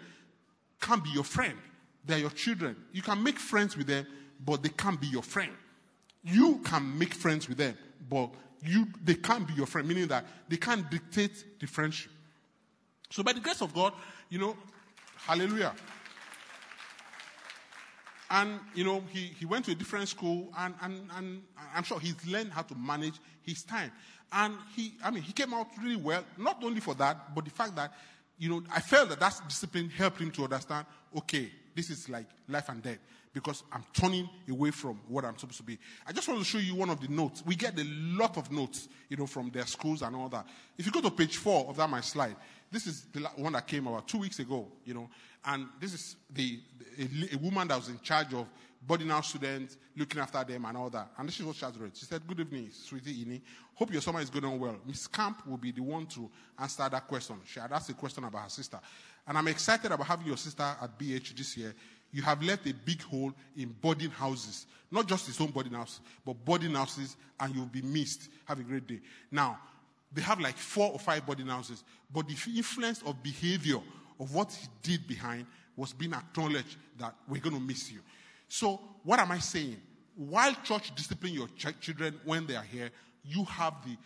can't be your friend. They're your children. You can make friends with them, but they can't be your friend. You can make friends with them, but you they can't be your friend, meaning that they can't dictate the friendship. So by the grace of God, you know, hallelujah. And, you know, he, he went to a different school and, and, and I'm sure he's learned how to manage his time. And he, I mean, he came out really well, not only for that, but the fact that, you know, I felt that that discipline helped him to understand, okay, this is like life and death because I'm turning away from what I'm supposed to be. I just want to show you one of the notes. We get a lot of notes, you know, from their schools and all that. If you go to page four of that my slide, this is the one that came about two weeks ago, you know, and this is the, a, a woman that was in charge of boarding house students, looking after them and all that. And this is what she read. She said, Good evening, sweetie Ini. Hope your summer is going on well. Miss Camp will be the one to answer that question. She had asked a question about her sister. And I'm excited about having your sister at BH this year. You have left a big hole in boarding houses. Not just his own boarding house, but boarding houses, and you'll be missed. Have a great day. Now, they have like four or five boarding houses, but the influence of behavior of what he did behind was being acknowledged that we're going to miss you. So, what am I saying? While church discipline your ch- children when they are here, you have the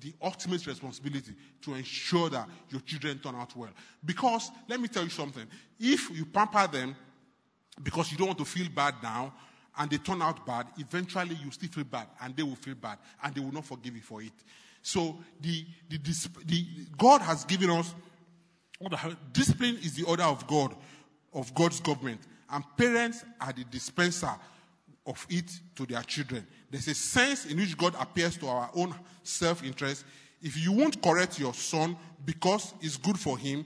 the ultimate responsibility to ensure that your children turn out well. Because let me tell you something: if you pamper them because you don't want to feel bad now, and they turn out bad, eventually you still feel bad, and they will feel bad, and they will not forgive you for it. So the the, dis- the God has given us discipline is the order of God, of God's government, and parents are the dispenser of it to their children. There's a sense in which God appears to our own self-interest. If you won't correct your son because it's good for him,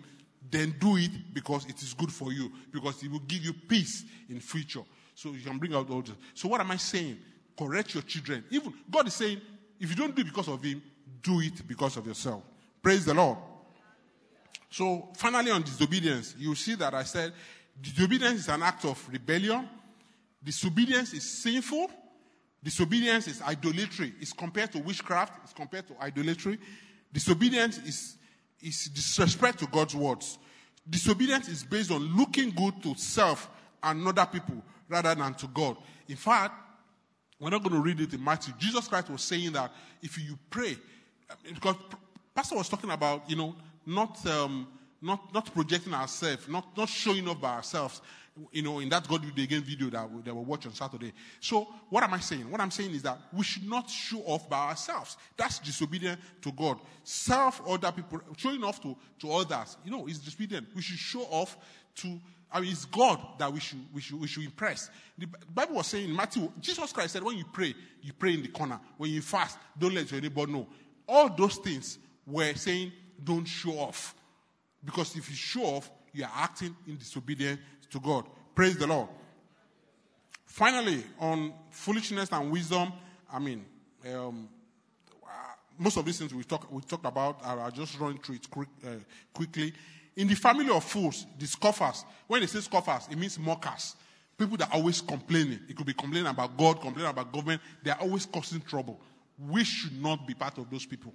then do it because it is good for you, because it will give you peace in future. So you can bring out all this. So what am I saying? Correct your children. Even God is saying, if you don't do it because of him, do it because of yourself. Praise the Lord. So finally on disobedience, you see that I said disobedience is an act of rebellion. Disobedience is sinful. Disobedience is idolatry. It's compared to witchcraft. It's compared to idolatry. Disobedience is, is disrespect to God's words. Disobedience is based on looking good to self and other people rather than to God. In fact, we're not going to read it in Matthew. Jesus Christ was saying that if you pray, because Pastor was talking about, you know, not, um, not, not projecting ourselves, not, not showing off by ourselves, you know, in that God Be Again video that we, that we watch on Saturday. So, what am I saying? What I'm saying is that we should not show off by ourselves. That's disobedient to God. Self, other people, showing off to, to others, you know, is disobedient. We should show off to I mean, it's God that we should, we should, we should impress. The Bible was saying in Matthew, Jesus Christ said, when you pray, you pray in the corner. When you fast, don't let your neighbor know. All those things were saying, don't show off. Because if you show off, you are acting in disobedience to God. Praise the Lord. Finally, on foolishness and wisdom, I mean, um, most of these things we talk we talked about, I'll just run through it quick, uh, quickly. In the family of fools, the scoffers, when they say scoffers, it means mockers. People that are always complaining. It could be complaining about God, complaining about government. They are always causing trouble. We should not be part of those people.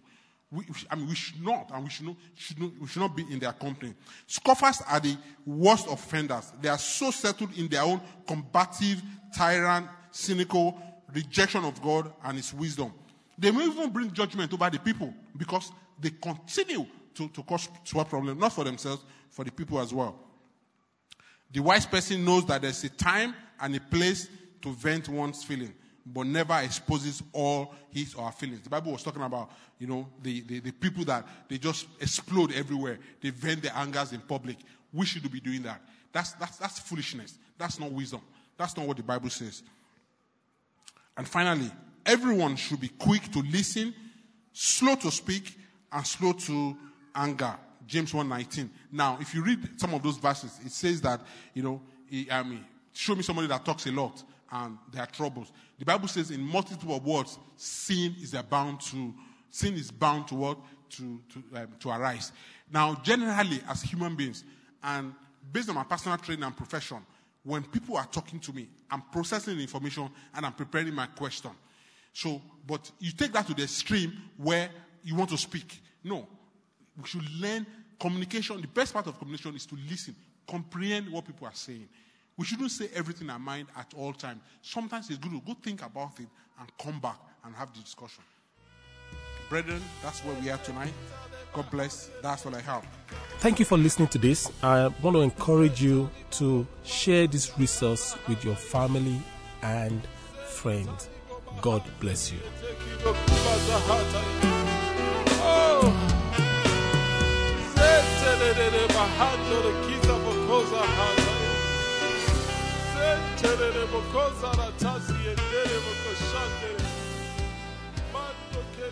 We, I mean, we should not, and we should not, should not, we should not be in their company. Scoffers are the worst offenders. They are so settled in their own combative, tyrant, cynical rejection of God and His wisdom. They may even bring judgment over the people because they continue to, to cause sword problem, not for themselves, for the people as well. The wise person knows that there's a time and a place to vent one's feeling, but never exposes all his or her feelings. The Bible was talking about, you know, the, the, the people that they just explode everywhere. They vent their angers in public. We should be doing that. That's, that's, that's foolishness. That's not wisdom. That's not what the Bible says. And finally, everyone should be quick to listen, slow to speak, and slow to anger. James 1:19. Now, if you read some of those verses, it says that, you know, I mean, show me somebody that talks a lot and their troubles. The Bible says in multitude of words, sin is bound to sin is bound to what? To, to, um, to arise. Now, generally, as human beings, and based on my personal training and profession, when people are talking to me, I'm processing information and I'm preparing my question. So, but you take that to the extreme where you want to speak. No. We should learn communication. The best part of communication is to listen, comprehend what people are saying. We shouldn't say everything in our mind at all times. Sometimes it's good to go think about it and come back and have the discussion. Brethren, that's where we are tonight. God bless. That's all I have. Thank you for listening to this. I want to encourage you to share this resource with your family and friends. God bless you. Oh. Mando che